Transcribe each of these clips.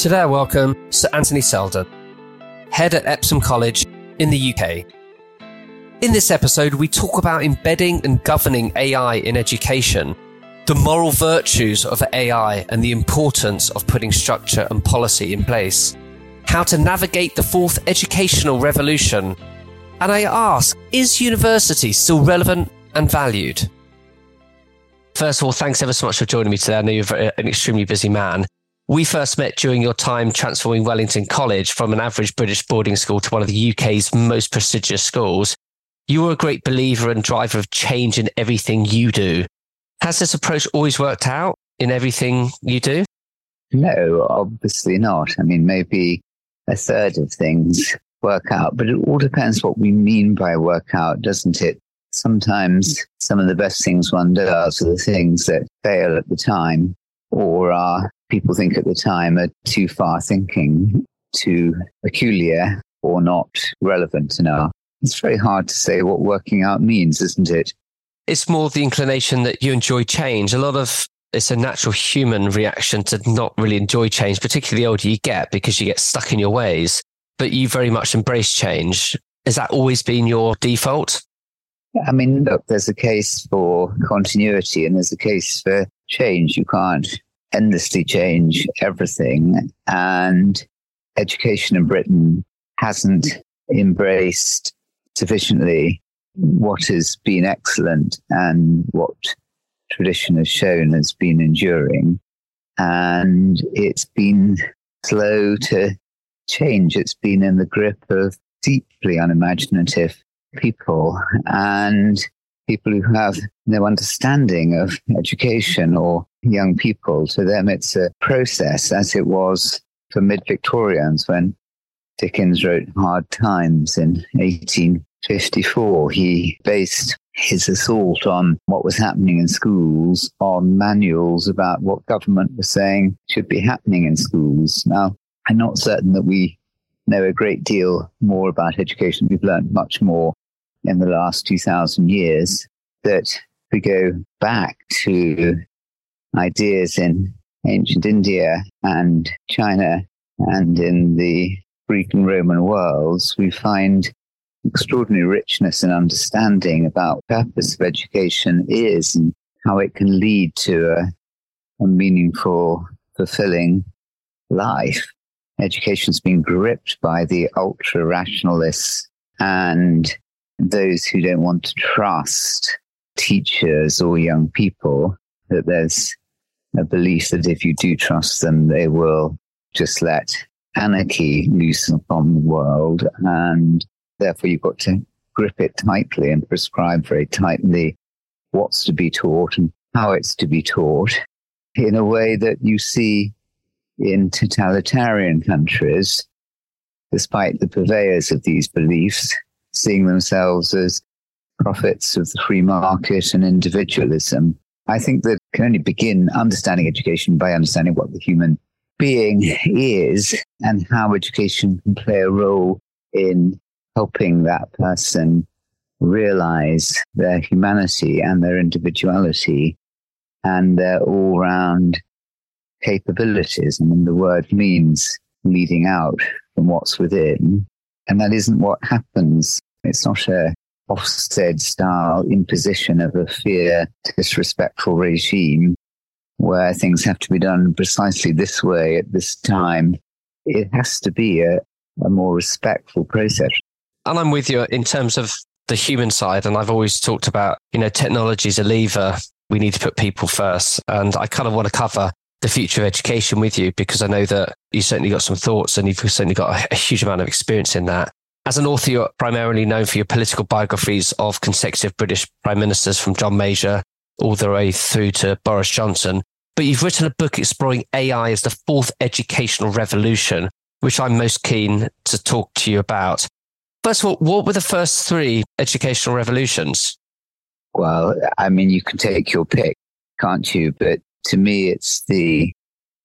Today I welcome Sir Anthony Seldon, head at Epsom College in the UK. In this episode, we talk about embedding and governing AI in education, the moral virtues of AI and the importance of putting structure and policy in place, how to navigate the fourth educational revolution, and I ask, is university still relevant and valued? First of all, thanks ever so much for joining me today. I know you're an extremely busy man. We first met during your time transforming Wellington College from an average British boarding school to one of the UK's most prestigious schools. You were a great believer and driver of change in everything you do. Has this approach always worked out in everything you do? No, obviously not. I mean, maybe a third of things work out, but it all depends what we mean by work out, doesn't it? Sometimes some of the best things one does are the things that fail at the time or are people think at the time are too far thinking, too peculiar, or not relevant enough. It's very hard to say what working out means, isn't it? It's more the inclination that you enjoy change. A lot of it's a natural human reaction to not really enjoy change, particularly the older you get because you get stuck in your ways. But you very much embrace change. Has that always been your default? I mean, look, there's a case for continuity and there's a case for change. You can't endlessly change everything. And education in Britain hasn't embraced sufficiently what has been excellent and what tradition has shown has been enduring. And it's been slow to change. It's been in the grip of deeply unimaginative people and people who have no understanding of education or young people. To them, it's a process as it was for mid Victorians when Dickens wrote Hard Times in 1854. He based his assault on what was happening in schools on manuals about what government was saying should be happening in schools. Now, I'm not certain that we know a great deal more about education. We've learned much more in the last 2000 years that we go back to ideas in ancient India and China and in the Greek and Roman worlds, we find extraordinary richness and understanding about purpose of education is and how it can lead to a, a meaningful, fulfilling life. Education's been gripped by the ultra rationalists and those who don't want to trust teachers or young people, that there's a belief that if you do trust them, they will just let anarchy loose upon the world. And therefore, you've got to grip it tightly and prescribe very tightly what's to be taught and how it's to be taught in a way that you see in totalitarian countries, despite the purveyors of these beliefs seeing themselves as prophets of the free market and individualism. I think that can only begin understanding education by understanding what the human being is and how education can play a role in helping that person realize their humanity and their individuality and their all round capabilities. I mean, the word means leading out from what's within. And that isn't what happens. It's not a Ofsted style imposition of a fear disrespectful regime where things have to be done precisely this way at this time. It has to be a, a more respectful process. And I'm with you in terms of the human side. And I've always talked about, you know, technology is a lever. We need to put people first. And I kind of want to cover the future of education with you because I know that you've certainly got some thoughts and you've certainly got a, a huge amount of experience in that. As an author, you're primarily known for your political biographies of consecutive British prime ministers from John Major all the way through to Boris Johnson. But you've written a book exploring AI as the fourth educational revolution, which I'm most keen to talk to you about. First of all, what were the first three educational revolutions? Well, I mean, you can take your pick, can't you? But to me, it's the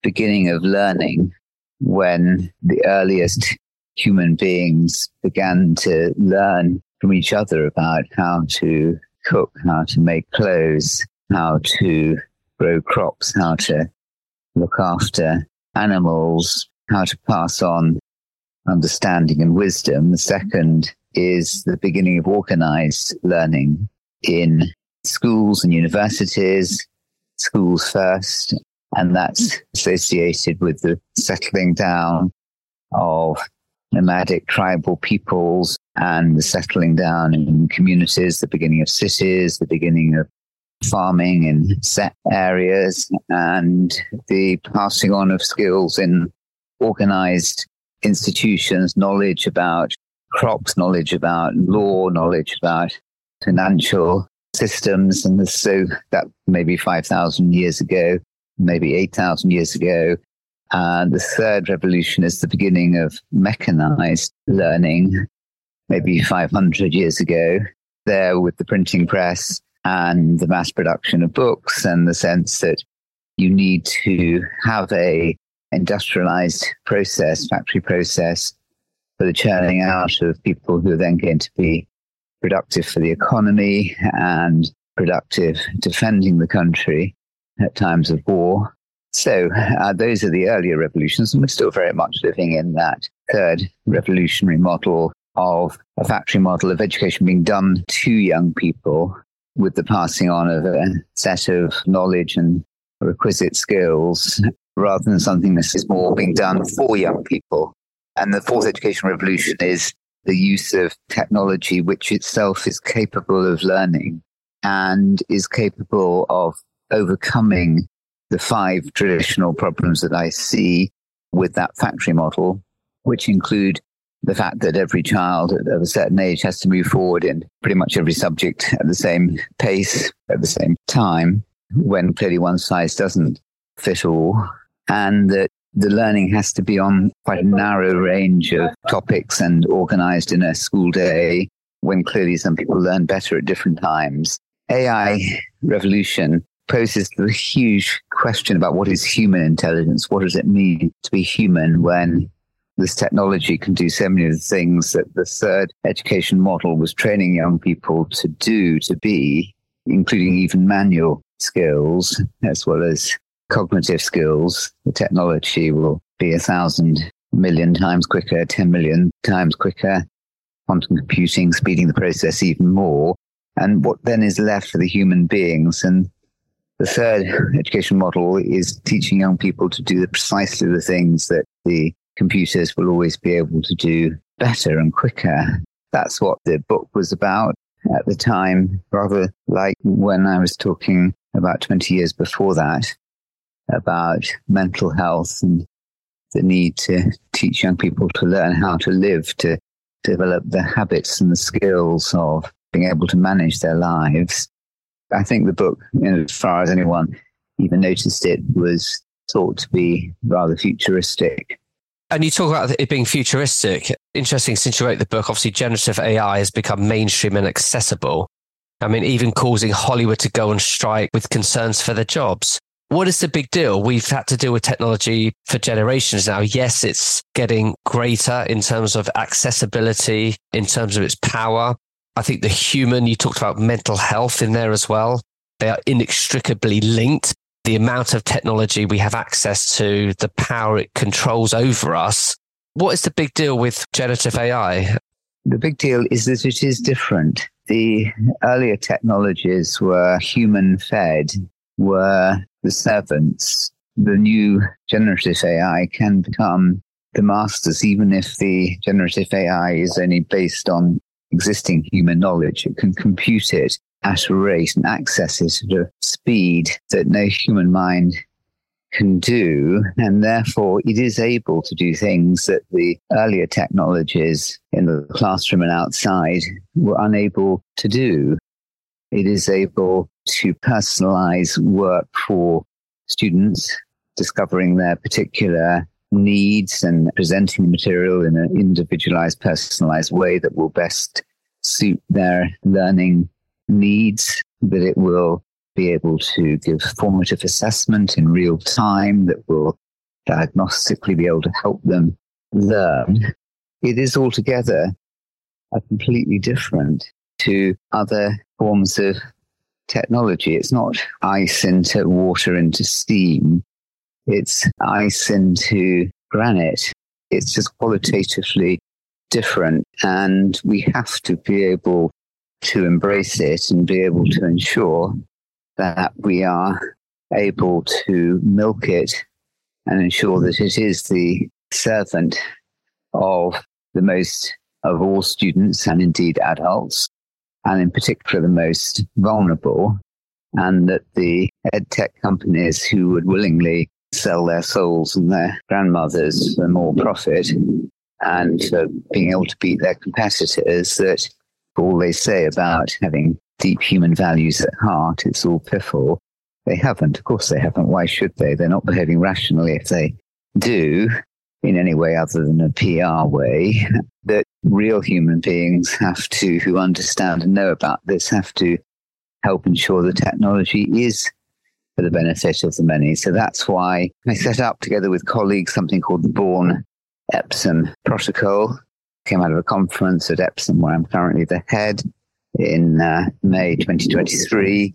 beginning of learning when the earliest human beings began to learn from each other about how to cook, how to make clothes, how to grow crops, how to look after animals, how to pass on understanding and wisdom. The second is the beginning of organized learning in schools and universities, schools first, and that's mm. associated with the settling down of nomadic tribal peoples and the settling down in communities, the beginning of cities, the beginning of farming in set areas, and the passing on of skills in organized institutions, knowledge about crops, knowledge about law, knowledge about financial systems. And so that maybe 5,000 years ago, maybe 8,000 years ago. And the third revolution is the beginning of mechanized learning, maybe 500 years ago, there with the printing press and the mass production of books and the sense that you need to have a industrialized process, factory process for the churning out of people who are then going to be productive for the economy and productive defending the country at times of war. So uh, those are the earlier revolutions, and we're still very much living in that third revolutionary model of a factory model of education being done to young people with the passing on of a set of knowledge and requisite skills rather than something that is more being done for young people. And the fourth education revolution is the use of technology, which itself is capable of learning and is capable of overcoming the five traditional problems that I see with that factory model, which include the fact that every child of a certain age has to move forward in pretty much every subject at the same pace at the same time, when clearly one size doesn't fit all, and that the learning has to be on quite a narrow range of topics and organized in a school day, when clearly some people learn better at different times. AI revolution poses the huge question about what is human intelligence? What does it mean to be human when this technology can do so many of the things that the third education model was training young people to do, to be, including even manual skills as well as cognitive skills. The technology will be a thousand million times quicker, 10 million times quicker. Quantum computing speeding the process even more. And what then is left for the human beings? And the third education model is teaching young people to do precisely the things that the computers will always be able to do better and quicker. That's what the book was about at the time, rather like when I was talking about 20 years before that about mental health and the need to teach young people to learn how to live, to develop the habits and the skills of being able to manage their lives. I think the book, you know, as far as anyone even noticed it, was thought to be rather futuristic. And you talk about it being futuristic. Interesting, since you wrote the book, obviously generative AI has become mainstream and accessible. I mean, even causing Hollywood to go on strike with concerns for their jobs. What is the big deal? We've had to deal with technology for generations now. Yes, it's getting greater in terms of accessibility, in terms of its power. I think the human, you talked about mental health in there as well. They are inextricably linked the amount of technology we have access to, the power it controls over us. What is the big deal with generative AI? The big deal is that it is different. The earlier technologies were human fed, were the servants. The new generative AI can become the masters, even if the generative AI is only based on existing human knowledge. It can compute it at a rate and access it at a speed that no human mind can do. And therefore, it is able to do things that the earlier technologies in the classroom and outside were unable to do. It is able to personalize work for students, discovering their particular needs and presenting the material in an individualized, personalized way that will best suit their learning needs, that it will be able to give formative assessment in real time, that will diagnostically be able to help them learn. It is altogether a completely different to other forms of technology. It's not ice into water into steam. It's ice into granite. It's just qualitatively different. And we have to be able to embrace it and be able to ensure that we are able to milk it and ensure that it is the servant of the most of all students and indeed adults, and in particular the most vulnerable, and that the ed tech companies who would willingly sell their souls and their grandmothers for more profit and for being able to beat their competitors, that all they say about having deep human values at heart, it's all piffle. They haven't. Of course, they haven't. Why should they? They're not behaving rationally if they do in any way other than a PR way. That real human beings have to, who understand and know about this, have to help ensure the technology is for the benefit of the many. So that's why I set up together with colleagues something called the Born Epsom Protocol. Came out of a conference at Epsom, where I'm currently the head in uh, May 2023.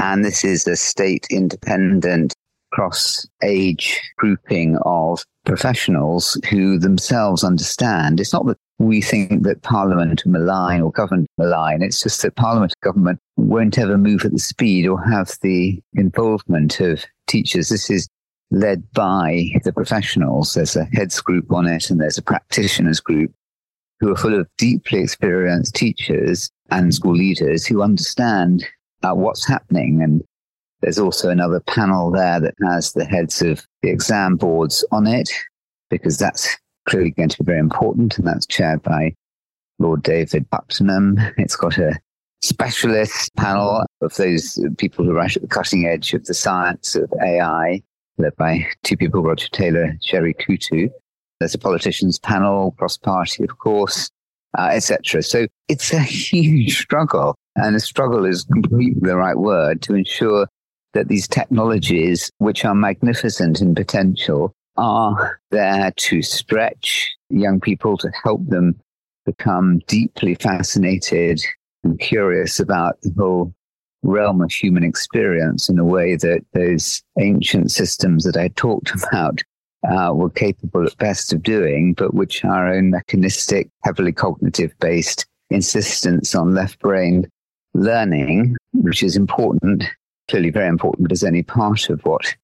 And this is a state independent cross age grouping of professionals who themselves understand. It's not that we think that Parliament malign or government malign. It's just that Parliament government won't ever move at the speed or have the involvement of teachers. This is led by the professionals. There's a heads group on it and there's a practitioners group who are full of deeply experienced teachers and school leaders who understand uh, what's happening. And there's also another panel there that has the heads of the exam boards on it, because that's clearly going to be very important. And that's chaired by Lord David Puttnam. It's got a specialist panel of those people who are at the cutting edge of the science of AI, led by two people, Roger Taylor, Sherry Coutu. There's a politicians panel, cross party, of course, uh, etc. So it's a huge struggle. And a struggle is completely the right word to ensure that these technologies, which are magnificent in potential, are there to stretch young people, to help them become deeply fascinated and curious about the whole realm of human experience in a way that those ancient systems that I talked about uh, were capable at best of doing, but which our own mechanistic, heavily cognitive based insistence on left brain learning, which is important, clearly very important, but is any part of what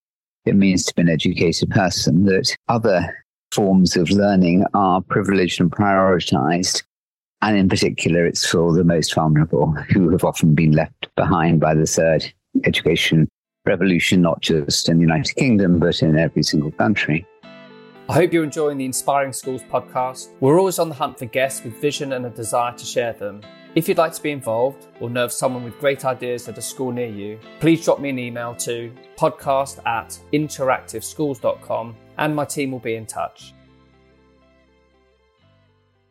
it means to be an educated person, that other forms of learning are privileged and prioritized. And in particular, it's for the most vulnerable who have often been left behind by the third education revolution, not just in the United Kingdom, but in every single country. I hope you're enjoying the Inspiring Schools podcast. We're always on the hunt for guests with vision and a desire to share them. If you'd like to be involved or know of someone with great ideas at a school near you, please drop me an email to podcast at interactiveschools.com and my team will be in touch.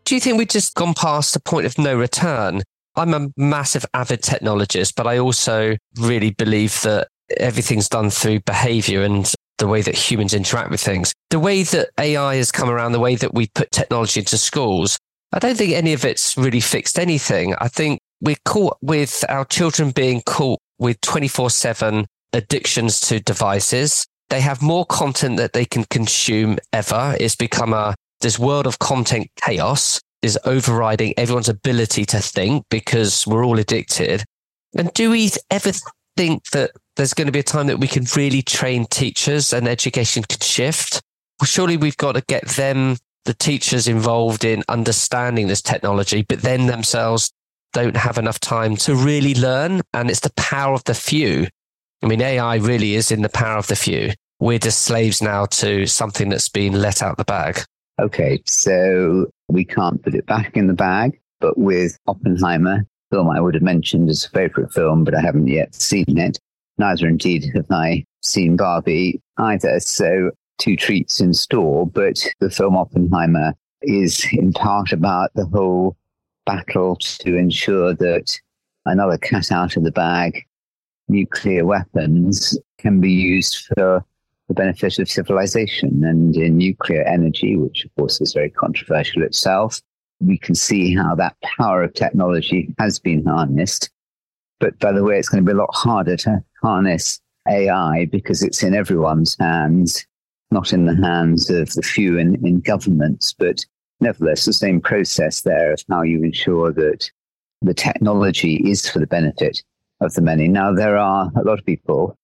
Do you think we've just gone past the point of no return? I'm a massive avid technologist, but I also really believe that everything's done through behavior and the way that humans interact with things. The way that AI has come around, the way that we put technology into schools, I don't think any of it's really fixed anything. I think we're caught with our children being caught with 24 7 addictions to devices. They have more content that they can consume ever. It's become a, this world of content chaos is overriding everyone's ability to think because we're all addicted. And do we ever think that there's going to be a time that we can really train teachers and education can shift. Surely we've got to get them, the teachers involved in understanding this technology, but then themselves don't have enough time to really learn. And it's the power of the few. I mean, AI really is in the power of the few. We're just slaves now to something that's been let out the bag. Okay, so we can't put it back in the bag, but with Oppenheimer, film I would have mentioned as a favorite film, but I haven't yet seen it. Neither indeed have I seen Barbie either. So two treats in store, but the film Oppenheimer is in part about the whole battle to ensure that another cat out of the bag, nuclear weapons can be used for the benefit of civilization. And in nuclear energy, which of course is very controversial itself, we can see how that power of technology has been harnessed. But by the way, it's going to be a lot harder to harness AI because it's in everyone's hands. Not in the hands of the few in, in governments, but nevertheless, the same process there of how you ensure that the technology is for the benefit of the many. Now, there are a lot of people,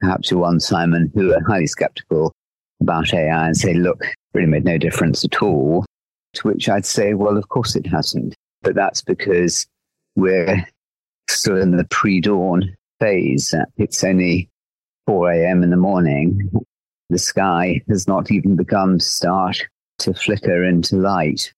perhaps you one, Simon, who are highly skeptical about AI and say, look, really made no difference at all. To which I'd say, well, of course it hasn't. But that's because we're still in the pre dawn phase. It's only 4 a.m. in the morning. The sky has not even begun to start to flicker into light.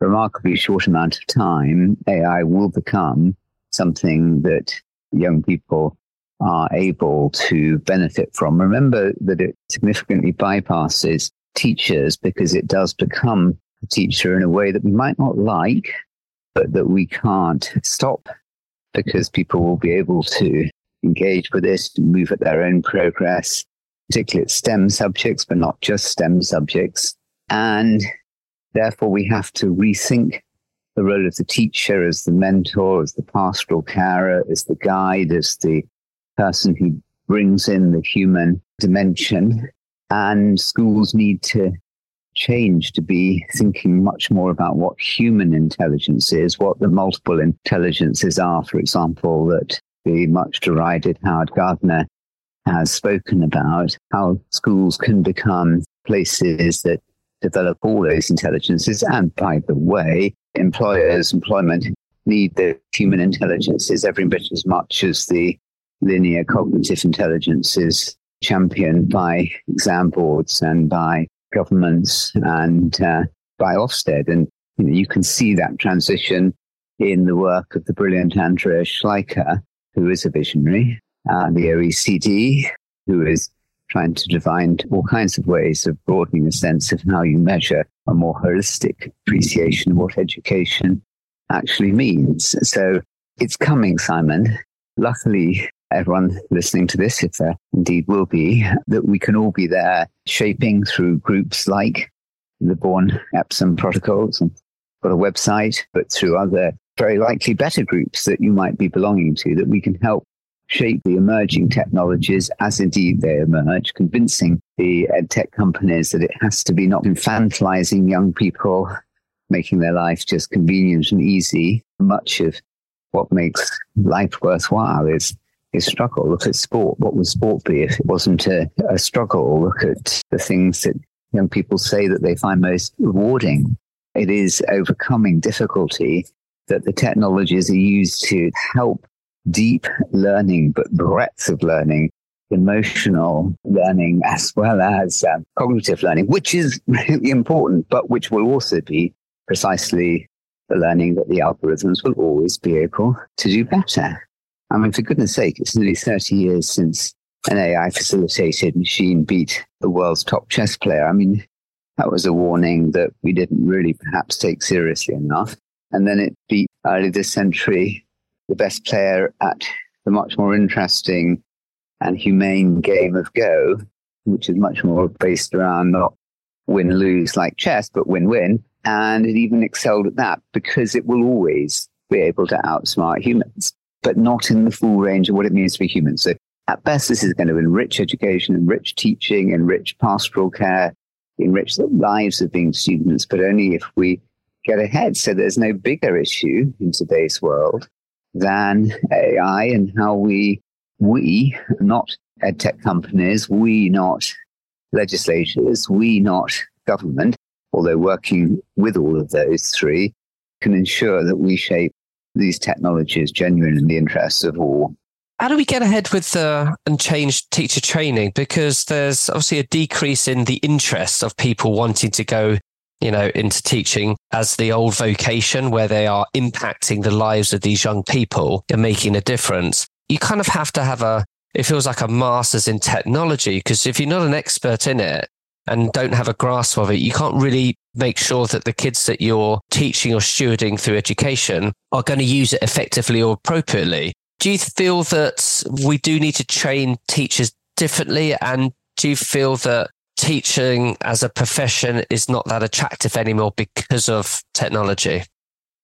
Remarkably short amount of time, AI will become something that young people are able to benefit from. Remember that it significantly bypasses teachers because it does become a teacher in a way that we might not like, but that we can't stop because people will be able to engage with this, move at their own progress, particularly at STEM subjects, but not just STEM subjects. And therefore, we have to rethink the role of the teacher as the mentor, as the pastoral carer, as the guide, as the person who brings in the human dimension. And schools need to change to be thinking much more about what human intelligence is, what the multiple intelligences are, for example, that the much derided Howard Gardner has spoken about, how schools can become places that develop all those intelligences. And by the way, employers, employment need the human intelligences every bit as much as the linear cognitive intelligences championed by exam boards and by governments and uh, by Ofsted. And you, know, you, can see that transition in the work of the brilliant Andreas Schleicher, who is a visionary, uh, the OECD, who is trying to define all kinds of ways of broadening the sense of how you measure a more holistic appreciation of what education actually means. So it's coming, Simon. Luckily, everyone listening to this, if there indeed will be, that we can all be there shaping through groups like the Born Epsom Protocols and got a website, but through other very likely better groups that you might be belonging to, that we can help shape the emerging technologies as indeed they emerge, convincing the ed tech companies that it has to be not infantilizing young people, making their life just convenient and easy. Much of what makes life worthwhile is is struggle. Look at sport. What would sport be if it wasn't a, a struggle? Look at the things that young people say that they find most rewarding. It is overcoming difficulty that the technologies are used to help deep learning, but breadth of learning, emotional learning, as well as um, cognitive learning, which is really important, but which will also be precisely the learning that the algorithms will always be able to do better. I mean, for goodness sake, it's nearly 30 years since an AI facilitated machine beat the world's top chess player. I mean, that was a warning that we didn't really perhaps take seriously enough. And then it beat early this century the best player at the much more interesting and humane game of Go, which is much more based around not win lose like chess, but win win. And it even excelled at that because it will always be able to outsmart humans but not in the full range of what it means to be human. So at best, this is going to enrich education, enrich teaching, enrich pastoral care, enrich the lives of being students, but only if we get ahead. So there's no bigger issue in today's world than AI and how we, we, not ed tech companies, we, not legislators, we, not government, although working with all of those three, can ensure that we shape these technologies genuine in the interests of all. How do we get ahead with the and change teacher training? Because there's obviously a decrease in the interest of people wanting to go, you know, into teaching as the old vocation where they are impacting the lives of these young people and making a difference. You kind of have to have a, it feels like a master's in technology because if you're not an expert in it, and don't have a grasp of it, you can't really make sure that the kids that you're teaching or stewarding through education are going to use it effectively or appropriately. Do you feel that we do need to train teachers differently? And do you feel that teaching as a profession is not that attractive anymore because of technology?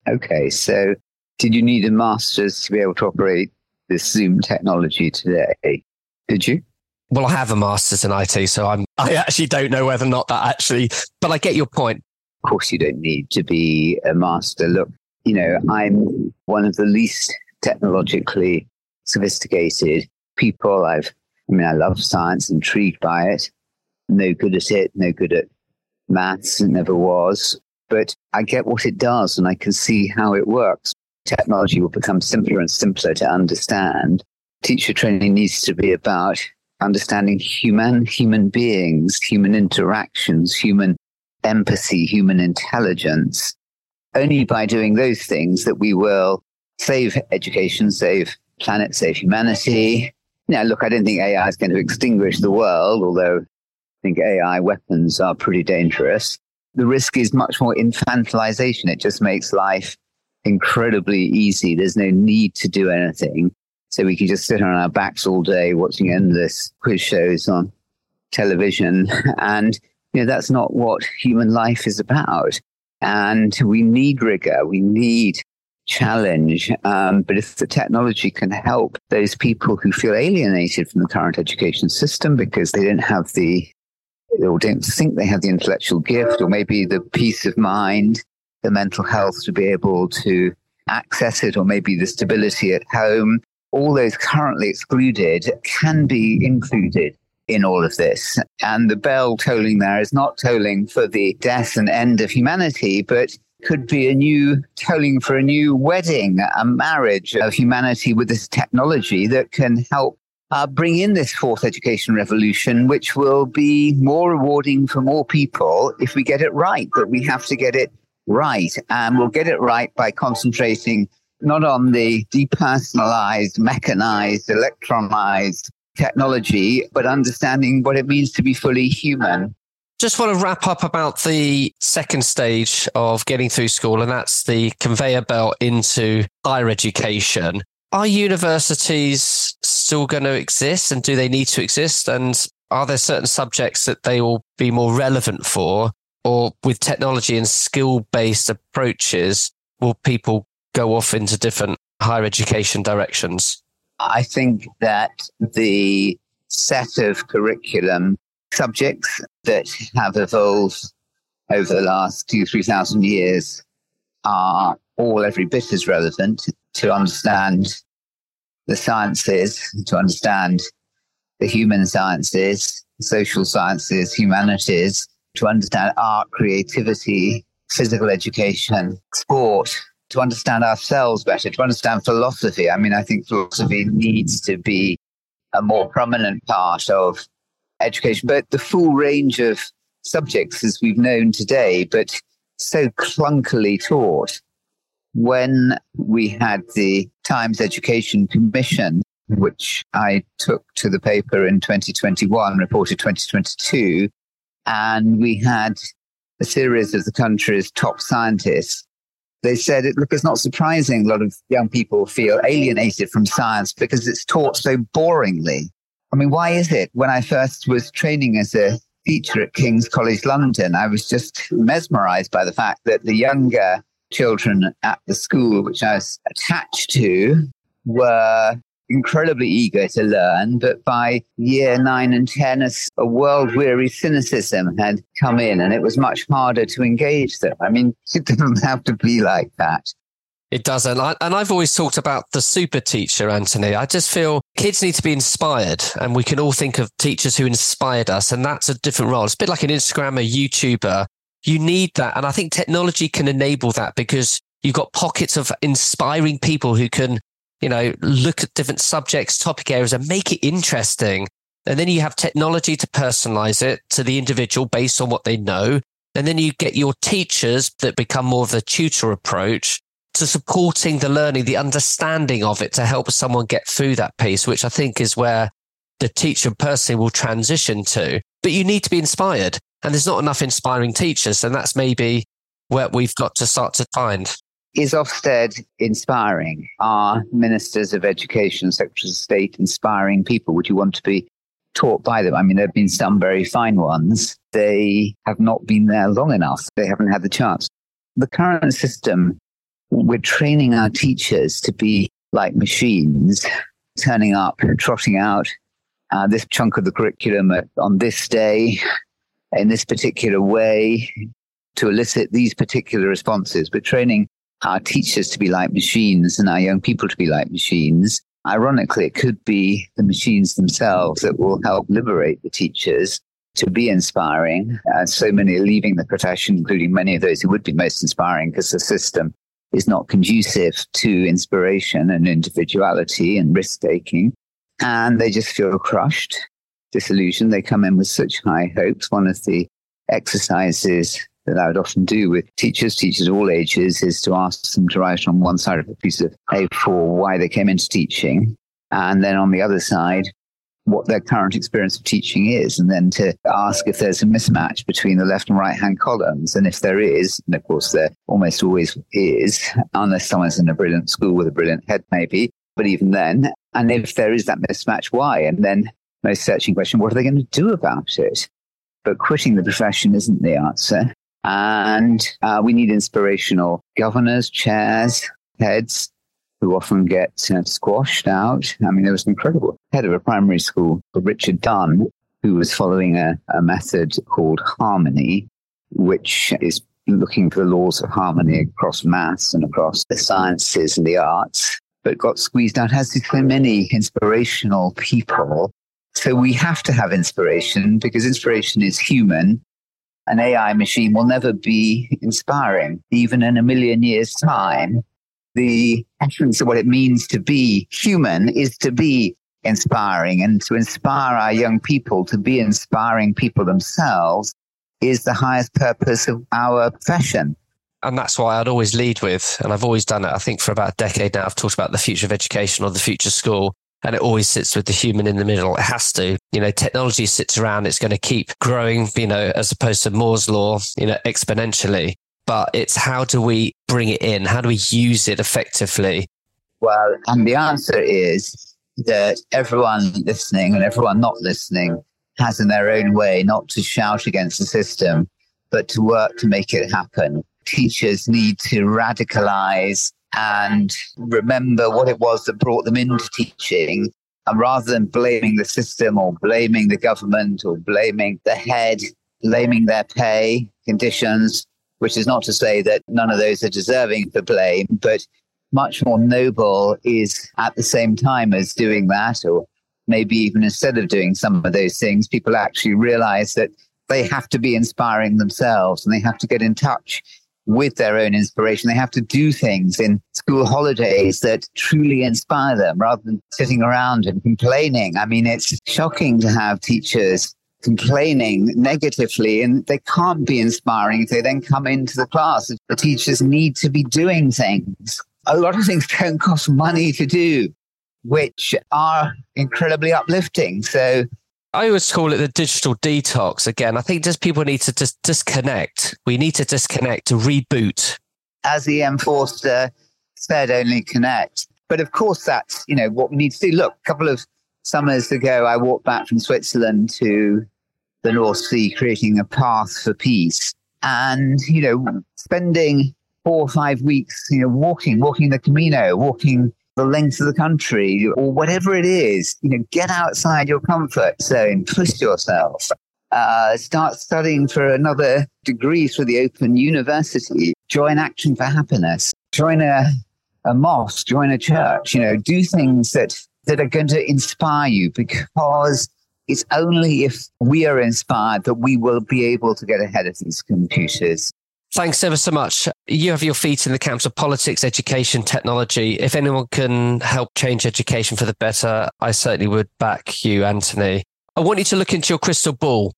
Okay, so did you need a master's to be able to operate this Zoom technology today? Did you? Well, I have a master's in IT, so I'm, I actually don't know whether or not that actually, but I get your point. Of course, you don't need to be a master. Look, you know, I'm one of the least technologically sophisticated people. I've, I mean, I love science, intrigued by it. No good at it, no good at maths, never was. But I get what it does and I can see how it works. Technology will become simpler and simpler to understand. Teacher training needs to be about understanding human, human beings, human interactions, human empathy, human intelligence. Only by doing those things that we will save education, save planet, save humanity. Now, look, I don't think AI is going to extinguish the world, although think AI weapons are pretty dangerous. The risk is much more infantilization. It just makes life incredibly easy. There's no need to do anything. So we can just sit on our backs all day watching endless quiz shows on television. And, you know, that's not what human life is about. And we need rigor. We need challenge. Um, but if the technology can help those people who feel alienated from the current education system because they don't have the, or don't think they have the intellectual gift, or maybe the peace of mind, the mental health to be able to access it, or maybe the stability at home, all those currently excluded can be included in all of this. And the bell tolling there is not tolling for the death and end of humanity, but could be a new tolling for a new wedding, a marriage of humanity with this technology that can help uh, bring in this fourth education revolution, which will be more rewarding for more people if we get it right. But we have to get it right. And we'll get it right by concentrating not on the depersonalized, mechanized, electronized technology, but understanding what it means to be fully human. Just want to wrap up about the second stage of getting through school, and that's the conveyor belt into higher education. Are universities still going to exist and do they need to exist? And are there certain subjects that they will be more relevant for? Or with technology and skill based approaches, will people go off into different higher education directions? I think that the set of curriculum subjects that have evolved over the last two, three thousand years are all every bit as relevant to understand the sciences, to understand the human sciences, social sciences, humanities, to understand art, creativity, physical education, sport, to understand ourselves better, to understand philosophy. I mean, I think philosophy needs to be a more prominent part of education, but the full range of subjects as we've known today, but so clunkily taught. When we had the Times Education Commission, which I took to the paper in 2021, reported 2022, and we had a series of the country's top scientists they said, look, it's not surprising a lot of young people feel alienated from science because it's taught so boringly. I mean, why is it? When I first was training as a teacher at King's College London, I was just mesmerized by the fact that the younger children at the school which I was attached to were incredibly eager to learn, but by year nine and 10, a, a world weary cynicism had come in and it was much harder to engage them. I mean, it doesn't have to be like that. It doesn't. And I've always talked about the super teacher, Anthony. I just feel kids need to be inspired and we can all think of teachers who inspired us. And that's a different role. It's a bit like an Instagram, a YouTuber. You need that. And I think technology can enable that because you've got pockets of inspiring people who can you know, look at different subjects, topic areas and make it interesting. And then you have technology to personalize it to the individual based on what they know. And then you get your teachers that become more of the tutor approach to supporting the learning, the understanding of it to help someone get through that piece, which I think is where the teacher personally will transition to. But you need to be inspired and there's not enough inspiring teachers. And that's maybe where we've got to start to find. Is Ofsted inspiring? Are ministers of education, secretaries of state inspiring people? Would you want to be taught by them? I mean, there have been some very fine ones. They have not been there long enough. They haven't had the chance. The current system, we're training our teachers to be like machines, turning up, trotting out uh, this chunk of the curriculum on this day in this particular way to elicit these particular responses. But training our teachers to be like machines and our young people to be like machines. Ironically, it could be the machines themselves that will help liberate the teachers to be inspiring. Uh, so many are leaving the profession, including many of those who would be most inspiring because the system is not conducive to inspiration and individuality and risk taking. And they just feel crushed, disillusioned. They come in with such high hopes. One of the exercises that I would often do with teachers, teachers of all ages, is to ask them to write on one side of a piece of A4 why they came into teaching. And then on the other side, what their current experience of teaching is, and then to ask if there's a mismatch between the left and right hand columns. And if there is, and of course there almost always is, unless someone's in a brilliant school with a brilliant head, maybe, but even then, and if there is that mismatch, why? And then most searching question, what are they going to do about it? But quitting the profession isn't the answer. And uh, we need inspirational governors, chairs, heads who often get uh, squashed out. I mean, there was an incredible head of a primary school, Richard Dunne, who was following a, a method called harmony, which is looking for the laws of harmony across maths and across the sciences and the arts, but got squeezed out, as did so many inspirational people. So we have to have inspiration because inspiration is human an AI machine will never be inspiring, even in a million years' time. The essence of what it means to be human is to be inspiring and to inspire our young people to be inspiring people themselves is the highest purpose of our profession. And that's why I'd always lead with, and I've always done it. I think for about a decade now, I've talked about the future of education or the future school and it always sits with the human in the middle. It has to, you know, technology sits around. It's going to keep growing, you know, as opposed to Moore's law, you know, exponentially. But it's how do we bring it in? How do we use it effectively? Well, and the answer is that everyone listening and everyone not listening has in their own way not to shout against the system, but to work to make it happen. Teachers need to radicalize and remember what it was that brought them into teaching. And rather than blaming the system or blaming the government or blaming the head, blaming their pay conditions, which is not to say that none of those are deserving for blame, but much more noble is at the same time as doing that, or maybe even instead of doing some of those things, people actually realize that they have to be inspiring themselves and they have to get in touch with their own inspiration. They have to do things in school holidays that truly inspire them rather than sitting around and complaining. I mean, it's shocking to have teachers complaining negatively and they can't be inspiring if they then come into the class. The teachers need to be doing things. A lot of things don't cost money to do, which are incredibly uplifting. So I always call it the digital detox. Again, I think just people need to just disconnect. We need to disconnect to reboot. As E.M. Forster said, only connect. But of course, that's you know what we need to do. Look, a couple of summers ago, I walked back from Switzerland to the North Sea, creating a path for peace, and you know, spending four or five weeks, you know, walking, walking the Camino, walking the length of the country or whatever it is, you know, get outside your comfort zone, push yourself. Uh, start studying for another degree through the Open University. Join Action for Happiness. Join a, a mosque. Join a church. You know, do things that that are going to inspire you because it's only if we are inspired that we will be able to get ahead of these computers. Thanks ever so much. You have your feet in the camps of politics, education, technology. If anyone can help change education for the better, I certainly would back you, Anthony. I want you to look into your crystal ball.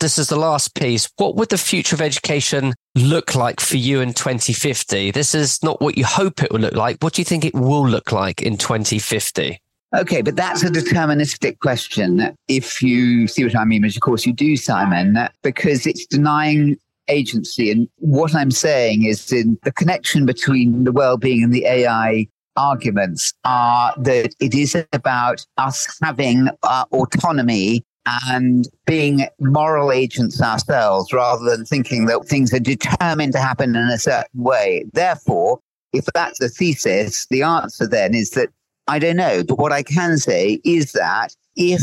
This is the last piece. What would the future of education look like for you in 2050? This is not what you hope it will look like. What do you think it will look like in 2050? Okay, but that's a deterministic question. If you see what I mean, which of course you do, Simon, because it's denying agency. And what I'm saying is in the connection between the well-being and the AI arguments are that it is about us having uh, autonomy and being moral agents ourselves rather than thinking that things are determined to happen in a certain way. Therefore, if that's the thesis, the answer then is that I don't know. But what I can say is that if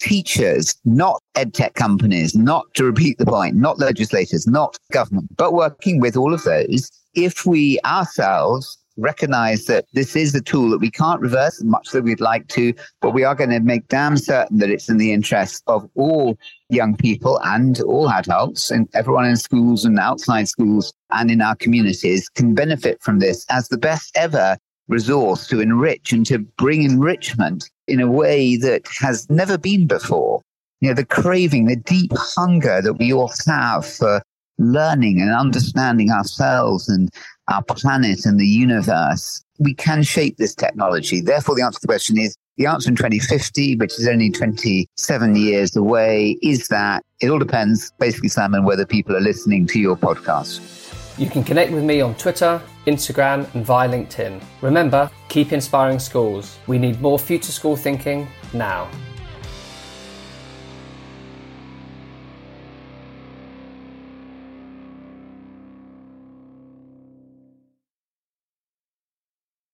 teachers, not edtech companies, not to repeat the point, not legislators, not government, but working with all of those. If we ourselves recognize that this is a tool that we can't reverse as much as we'd like to, but we are going to make damn certain that it's in the interest of all young people and all adults and everyone in schools and outside schools and in our communities can benefit from this as the best ever resource to enrich and to bring enrichment in a way that has never been before. You know, the craving, the deep hunger that we all have for learning and understanding ourselves and our planet and the universe. We can shape this technology. Therefore, the answer to the question is the answer in 2050, which is only 27 years away, is that it all depends, basically, Simon, whether people are listening to your podcast. You can connect with me on Twitter, Instagram, and via LinkedIn. Remember, keep inspiring schools. We need more future school thinking now.